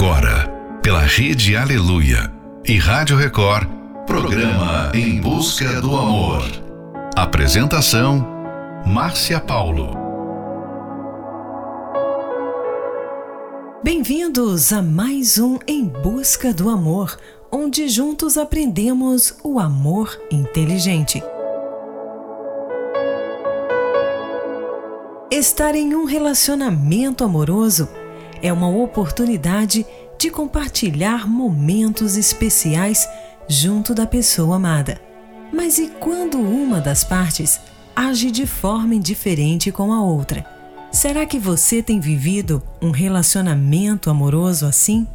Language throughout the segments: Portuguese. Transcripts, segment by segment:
Agora, pela Rede Aleluia e Rádio Record, programa Em Busca do Amor. Apresentação: Márcia Paulo. Bem-vindos a mais um Em Busca do Amor, onde juntos aprendemos o amor inteligente. Estar em um relacionamento amoroso é uma oportunidade de compartilhar momentos especiais junto da pessoa amada. Mas e quando uma das partes age de forma indiferente com a outra? Será que você tem vivido um relacionamento amoroso assim?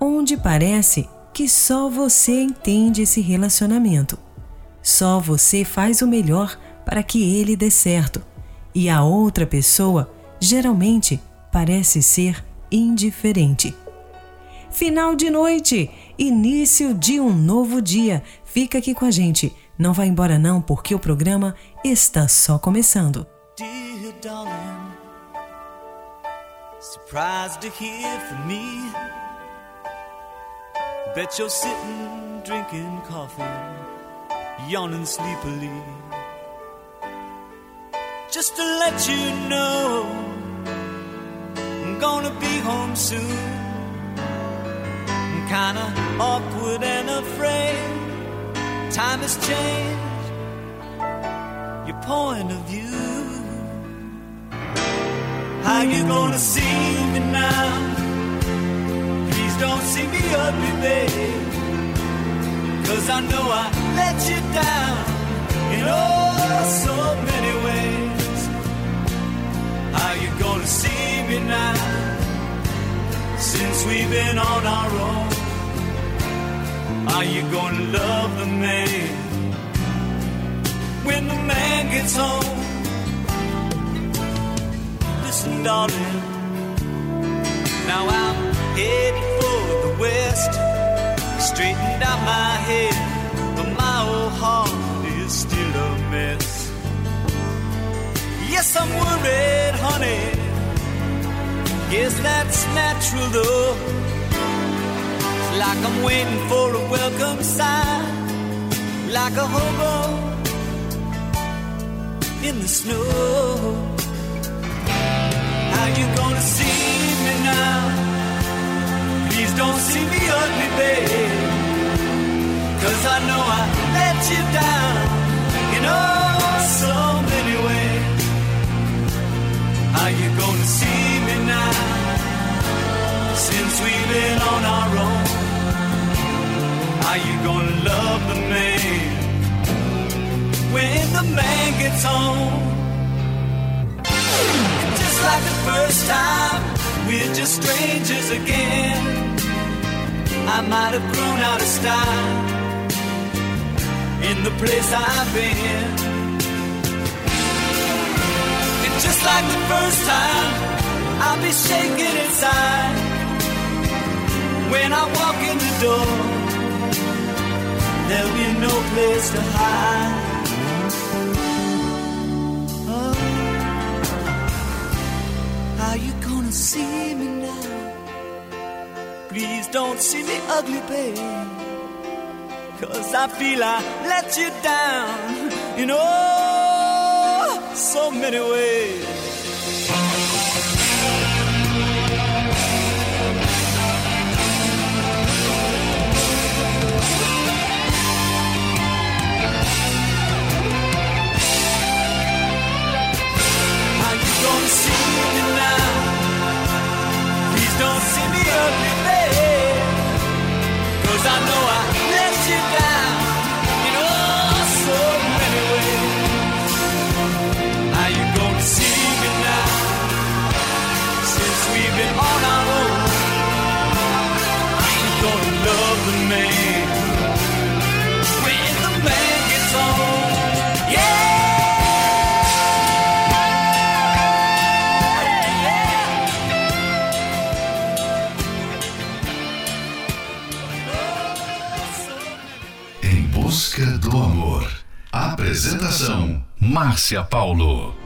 Onde parece que só você entende esse relacionamento. Só você faz o melhor para que ele dê certo e a outra pessoa geralmente parece ser indiferente. Final de noite, início de um novo dia. Fica aqui com a gente. Não vá embora não, porque o programa está só começando. Dear darling, surprised to hear from me. Bet you're sitting drinking coffee, yawning sleepily. just to let you know gonna be home soon. I'm kinda awkward and afraid. Time has changed your point of view. How you gonna see me now? Please don't see me ugly, babe. Cause I know I let you down in oh so many ways. Gonna see me now? Since we've been on our own, are you gonna love the man when the man gets home? Listen, darling, now I'm headed for the west, straightened out my head, but my old heart is still a mess. Yes, I'm worried, honey. Yes, that's natural though. It's like I'm waiting for a welcome sign, like a hobo in the snow. How you gonna see me now? Please don't see me ugly, babe. Cause I know I let you down in oh so many ways. Gonna see me now? Since we've been on our own, are you gonna love the man when the man gets home? Just like the first time, we're just strangers again. I might have grown out of style in the place I've been. Just like the first time, I'll be shaking inside when I walk in the door. There'll be no place to hide. Oh, how you gonna see me now? Please don't see me ugly, babe. Cause I feel I let you down, you know so many ways. Márcia Paulo.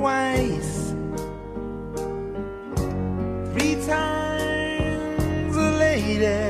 twice, three times a lady.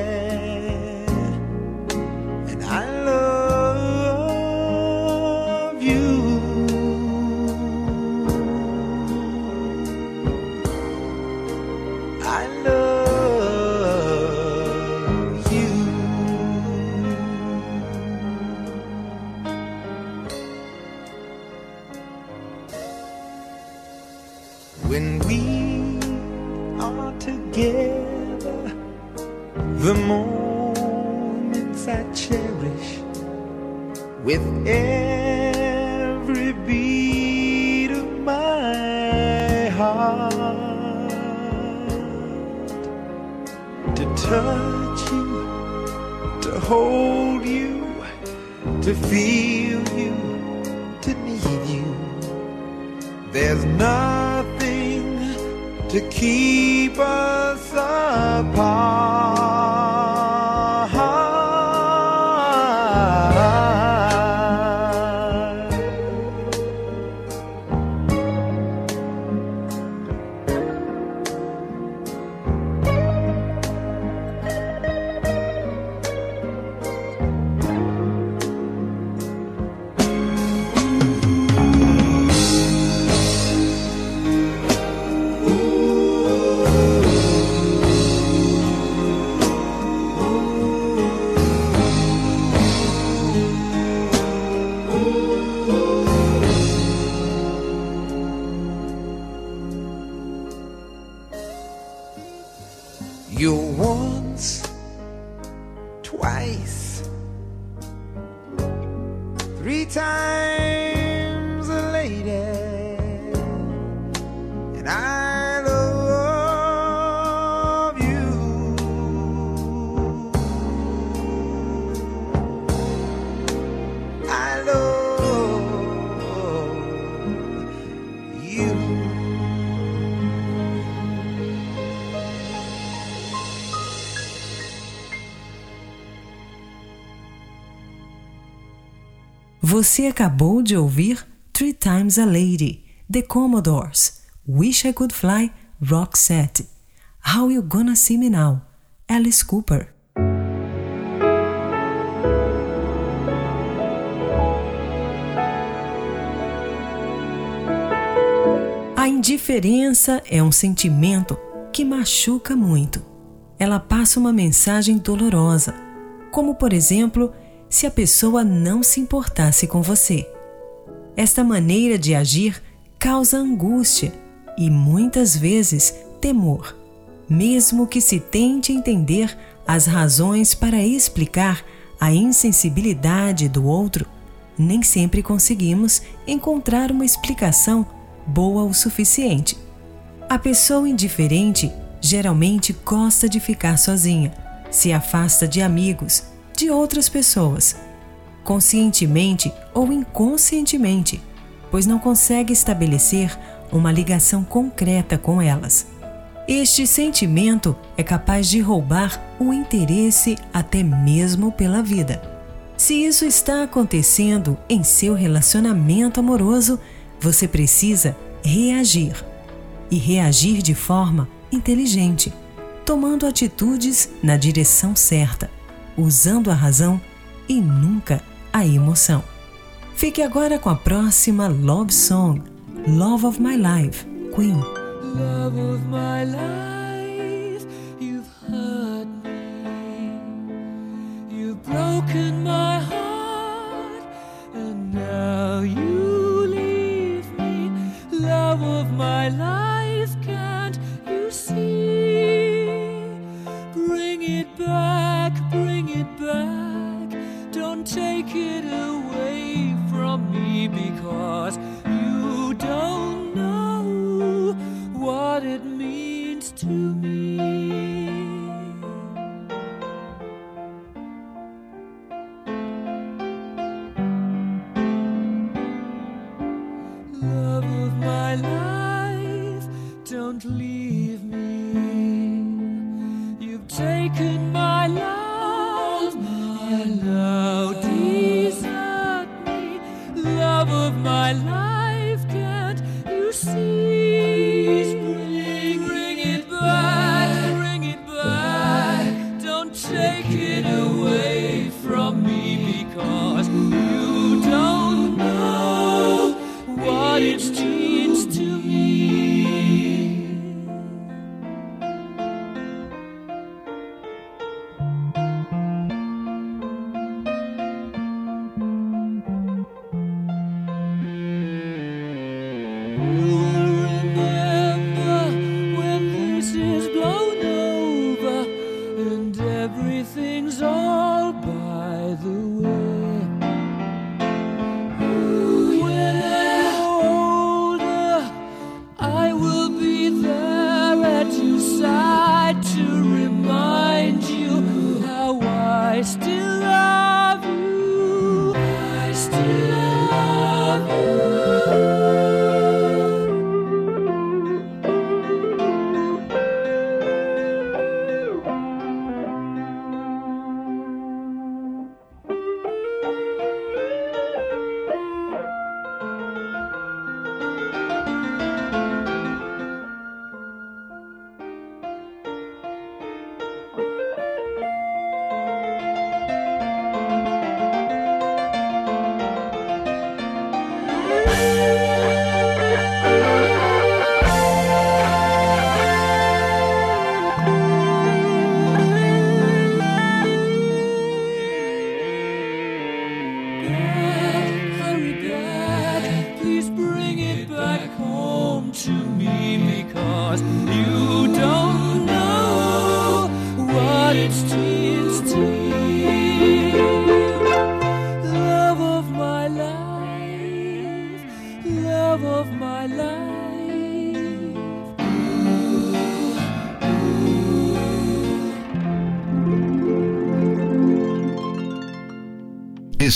Você acabou de ouvir Three Times a Lady, The Commodores, Wish I Could Fly, Roxette, How You Gonna See Me Now, Alice Cooper. A indiferença é um sentimento que machuca muito. Ela passa uma mensagem dolorosa, como por exemplo, se a pessoa não se importasse com você. Esta maneira de agir causa angústia e muitas vezes temor, mesmo que se tente entender as razões para explicar a insensibilidade do outro, nem sempre conseguimos encontrar uma explicação boa o suficiente. A pessoa indiferente geralmente gosta de ficar sozinha, se afasta de amigos, de outras pessoas, conscientemente ou inconscientemente, pois não consegue estabelecer uma ligação concreta com elas. Este sentimento é capaz de roubar o interesse até mesmo pela vida. Se isso está acontecendo em seu relacionamento amoroso, você precisa reagir. E reagir de forma inteligente, tomando atitudes na direção certa, usando a razão e nunca a emoção. Fique agora com a próxima Love Song, Love of My Life, Queen. Love of my life, you've hurt me. You've broken my heart, and now you leave me. Love of my life, take it away from me because you don't know what it means to me.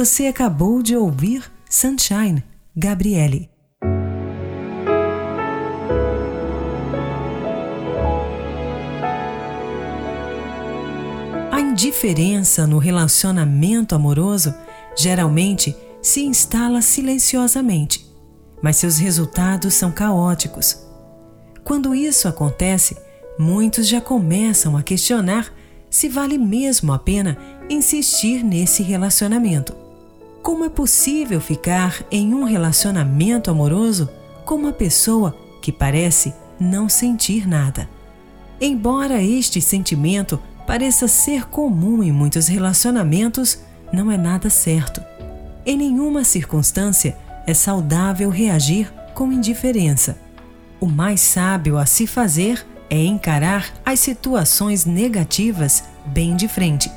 Você acabou de ouvir Sunshine, Gabriele. A indiferença no relacionamento amoroso geralmente se instala silenciosamente, mas seus resultados são caóticos. Quando isso acontece, muitos já começam a questionar se vale mesmo a pena insistir nesse relacionamento. Como é possível ficar em um relacionamento amoroso com uma pessoa que parece não sentir nada? Embora este sentimento pareça ser comum em muitos relacionamentos, não é nada certo. Em nenhuma circunstância é saudável reagir com indiferença. O mais sábio a se fazer é encarar as situações negativas bem de frente.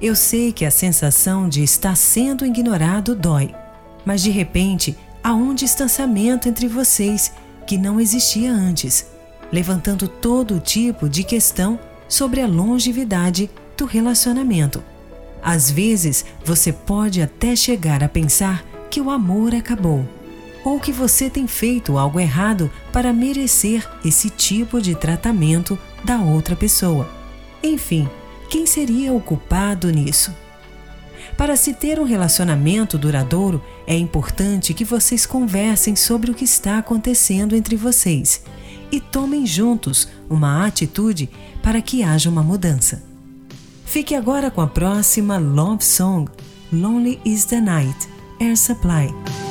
Eu sei que a sensação de estar sendo ignorado dói, mas de repente há um distanciamento entre vocês que não existia antes, levantando todo tipo de questão sobre a longevidade do relacionamento. Às vezes, você pode até chegar a pensar que o amor acabou, ou que você tem feito algo errado para merecer esse tipo de tratamento da outra pessoa. Enfim, quem seria o culpado nisso? Para se ter um relacionamento duradouro, é importante que vocês conversem sobre o que está acontecendo entre vocês e tomem juntos uma atitude para que haja uma mudança. Fique agora com a próxima Love Song, Lonely is the Night, Air Supply.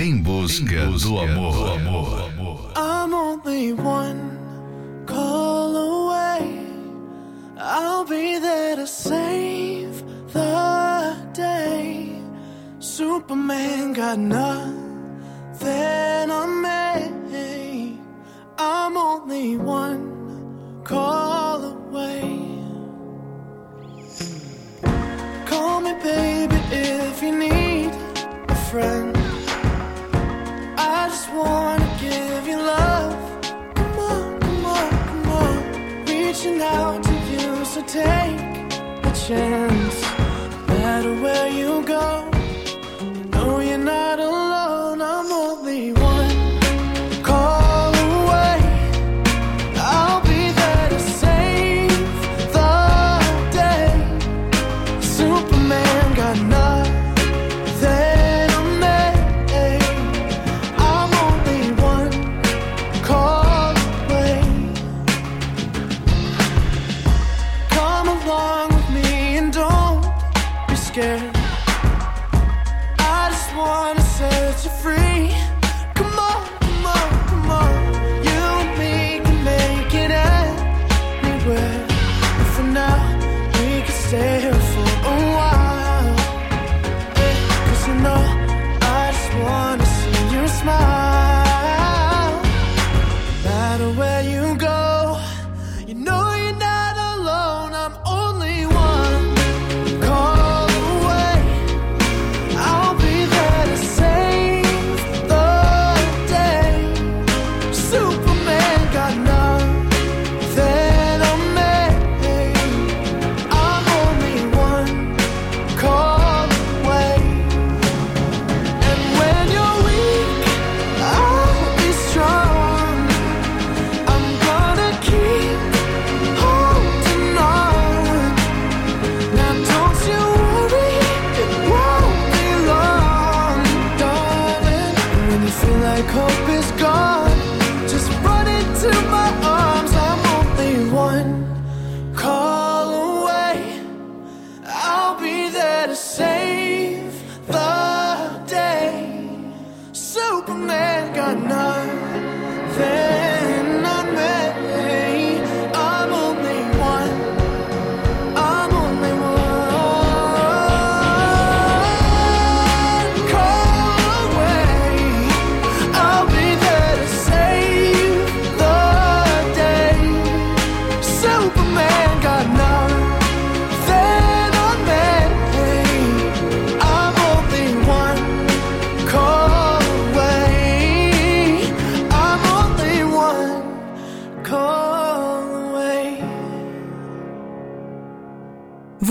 Em busca, do amor. I'm only one call away. I'll be there to save the day. Superman got nothing on me. I'm only one call a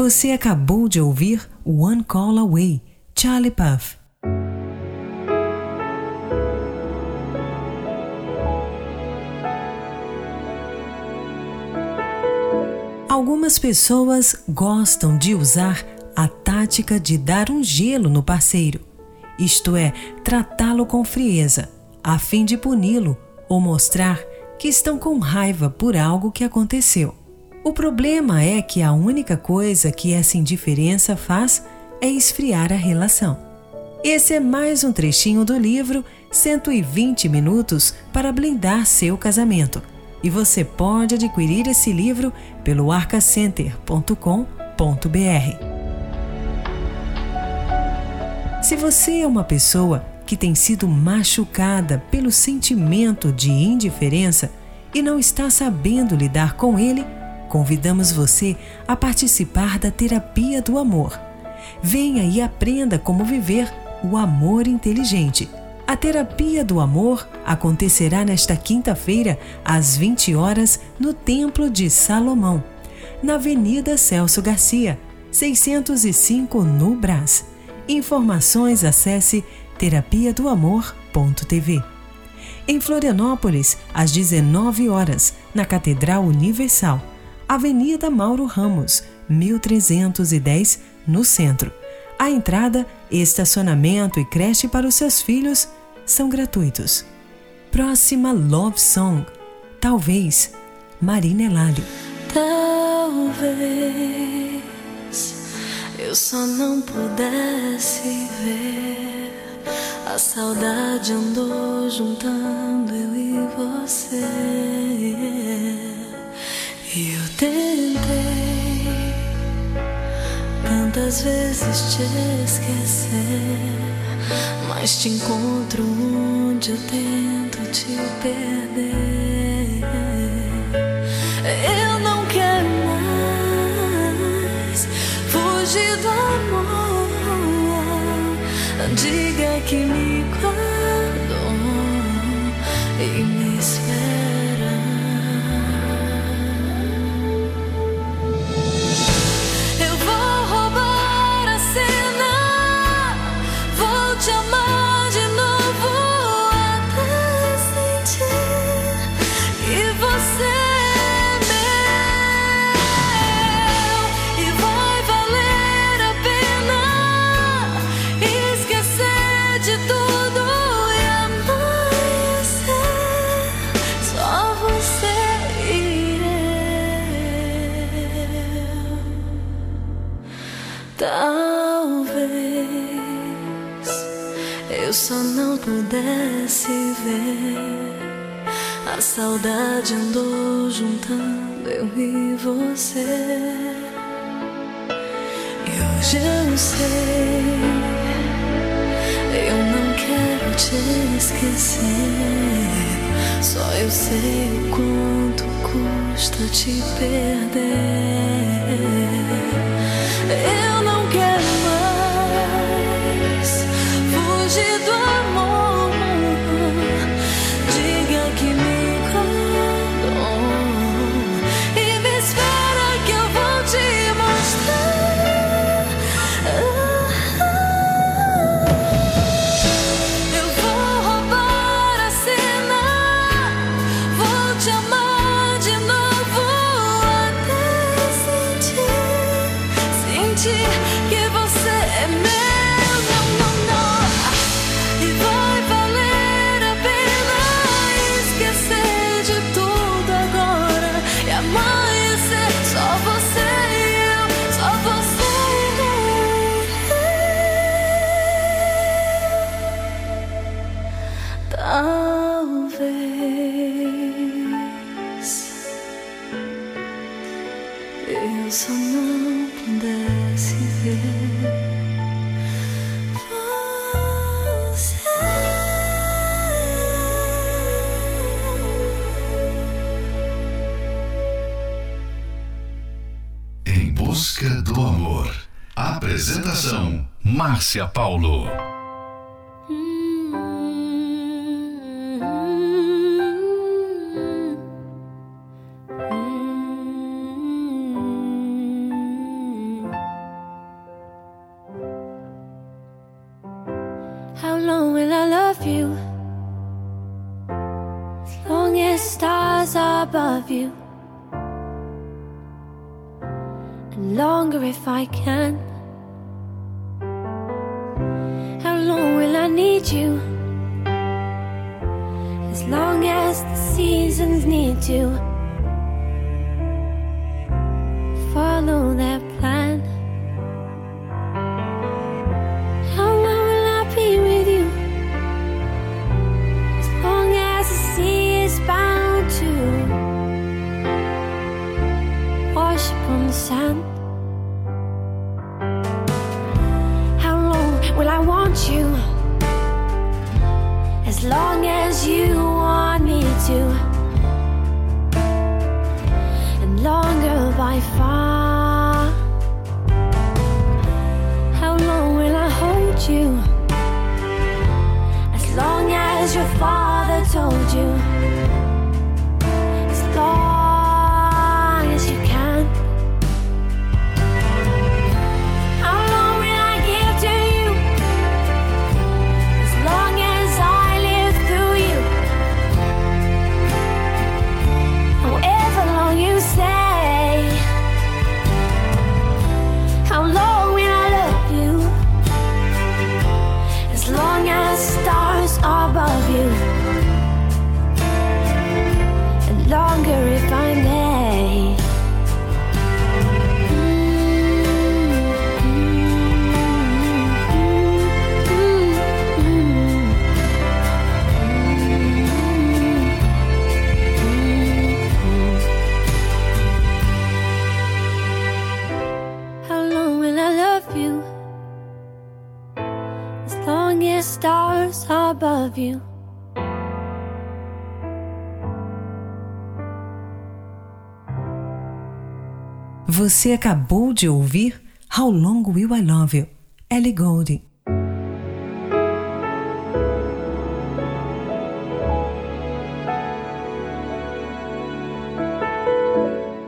Você acabou de ouvir One Call Away, Charlie Puth. Algumas pessoas gostam de usar a tática de dar um gelo no parceiro, isto é, tratá-lo com frieza, a fim de puni-lo ou mostrar que estão com raiva por algo que aconteceu. O problema é que a única coisa que essa indiferença faz é esfriar a relação. Esse é mais um trechinho do livro 120 Minutos para Blindar Seu Casamento. E você pode adquirir esse livro pelo arcacenter.com.br. Se você é uma pessoa que tem sido machucada pelo sentimento de indiferença e não está sabendo lidar com ele, convidamos você a participar da terapia do amor. Venha e aprenda como viver o amor inteligente. A terapia do amor acontecerá nesta quinta-feira, às 20 horas, no Templo de Salomão, na Avenida Celso Garcia, 605 no Brás. Informações acesse terapia do amor.tv. Em Florianópolis, às 19 horas, na Catedral Universal, Avenida Mauro Ramos, 1310, no centro. A entrada, estacionamento e creche para os seus filhos são gratuitos. Próxima Love Song. Talvez Marina Elali. Talvez eu só não pudesse ver. A saudade andou juntando eu e você. E Tentei tantas vezes te esquecer, mas te encontro onde eu tento te perder. Eu não quero mais fugir do amor. Diga que me guardou só não pudesse ver. A saudade andou juntando eu e você. E hoje eu sei, eu não quero te esquecer. Só eu sei o quanto custa te perder. Eu só não pudesse ver. Busca do Amor. Apresentação: Márcia Paulo. you. As long as your father told you. Você acabou de ouvir How Long Will I Love You? Ellie Goulding.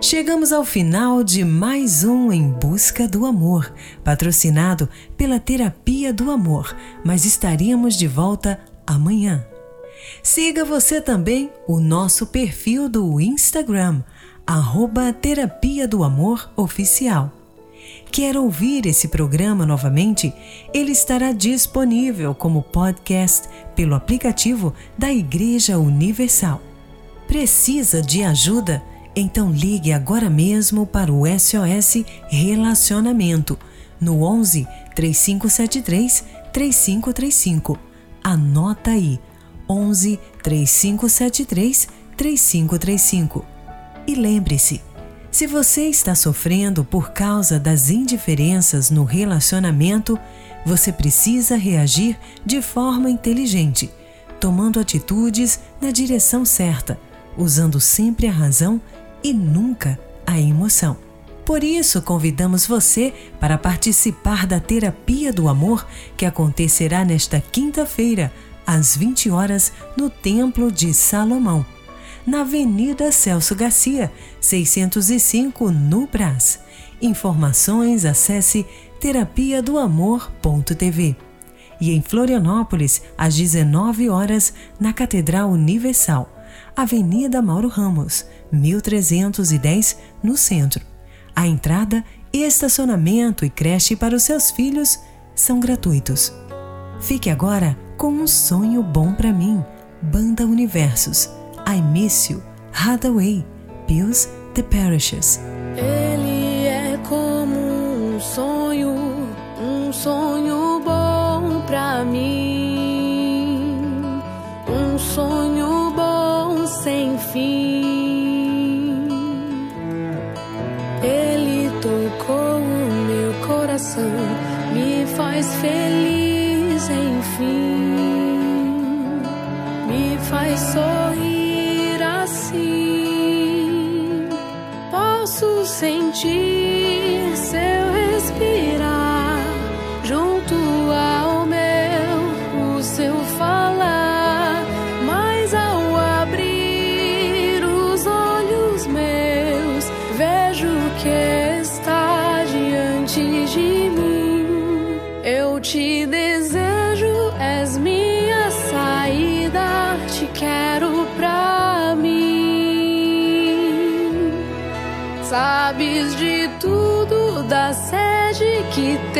Chegamos ao final de mais um Em Busca do Amor, patrocinado pela Terapia do Amor, mas estaremos de volta amanhã. Siga você também o nosso perfil do Instagram, arroba Terapia do Amor Oficial. Quer ouvir esse programa novamente? Ele estará disponível como podcast pelo aplicativo da Igreja Universal. Precisa de ajuda? Então ligue agora mesmo para o SOS Relacionamento no 11 3573 3535. Anota aí: 11 3573 3535. E lembre-se, se você está sofrendo por causa das indiferenças no relacionamento, você precisa reagir de forma inteligente, tomando atitudes na direção certa, usando sempre a razão e nunca a emoção. Por isso, convidamos você para participar da Terapia do Amor que acontecerá nesta quinta-feira, às 20 horas, no Templo de Salomão, na Avenida Celso Garcia, 605, no Brás. Informações acesse terapia do amor.tv. E em Florianópolis, às 19 horas, na Catedral Universal, Avenida Mauro Ramos, 1310, no centro. A entrada, estacionamento e creche para os seus filhos são gratuitos. Fique agora com um sonho bom para mim. Banda Universos. I Miss You. Hathaway. Pills The Parishes. Ele é como um sonho, um sonho bom pra mim, um sonho bom sem fim. Ele tocou o meu coração, me faz feliz, keep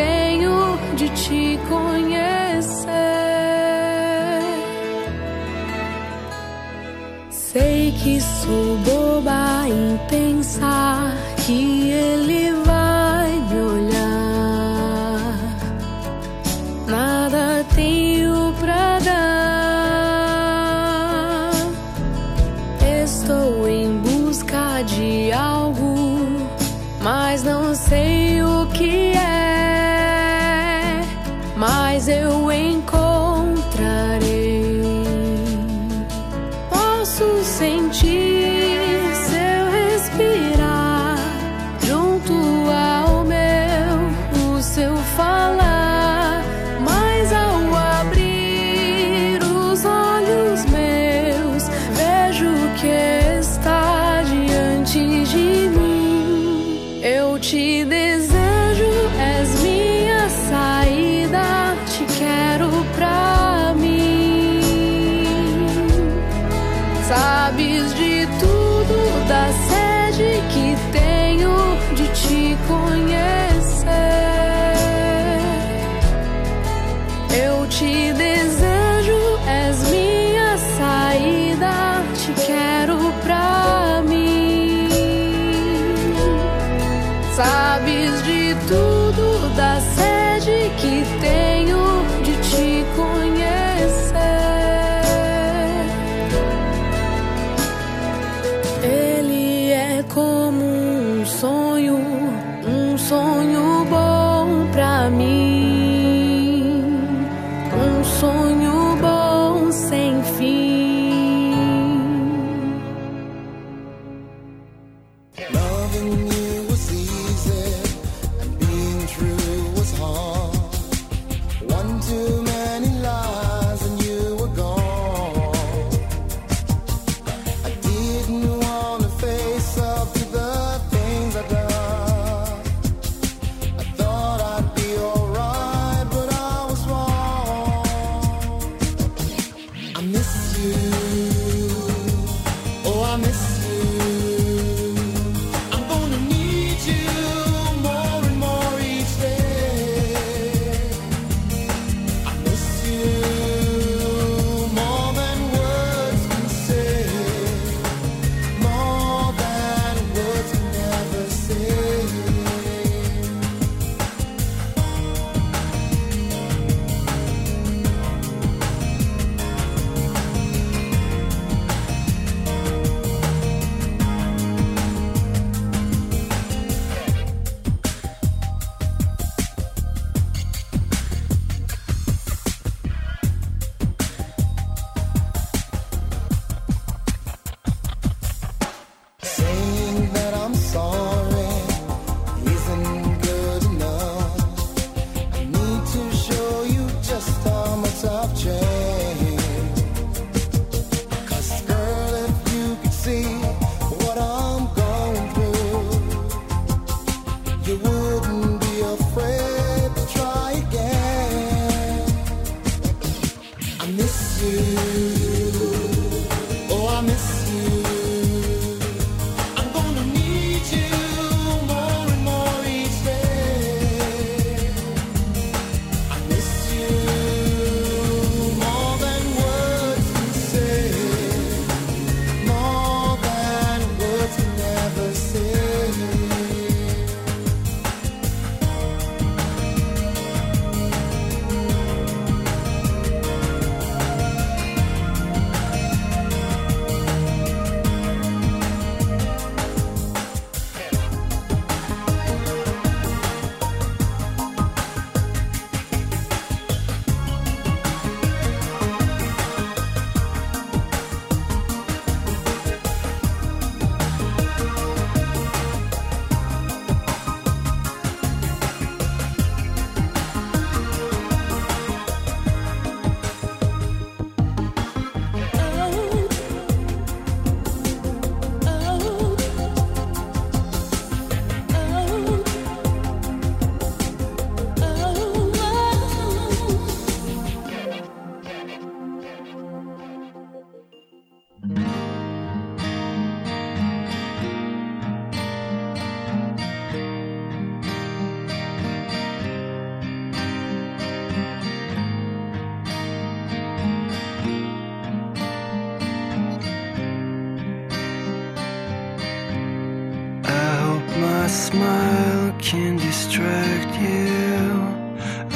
smile can distract you.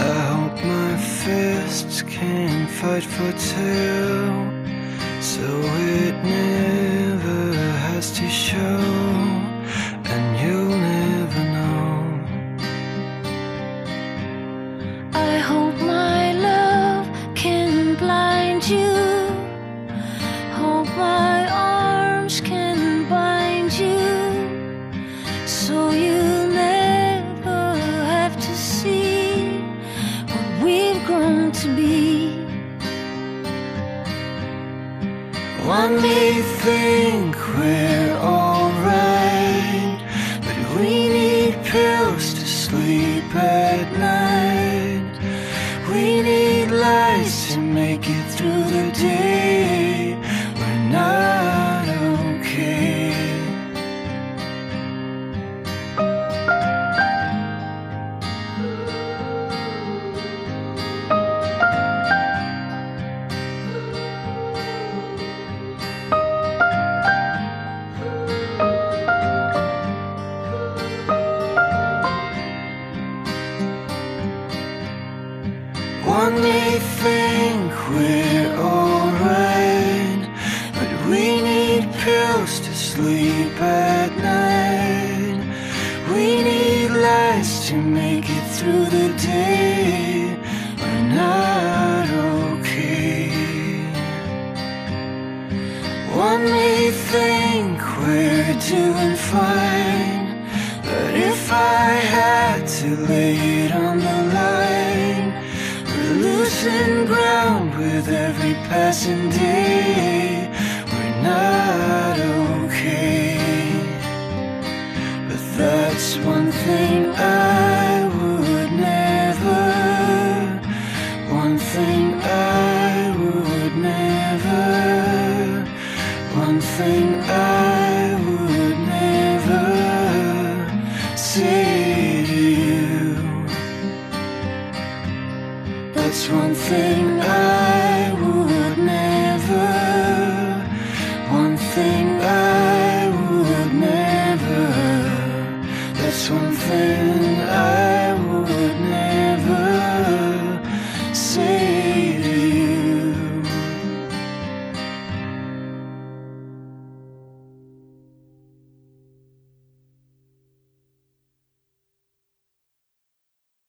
I hope my fists can fight for two. So witness. quit. passing day.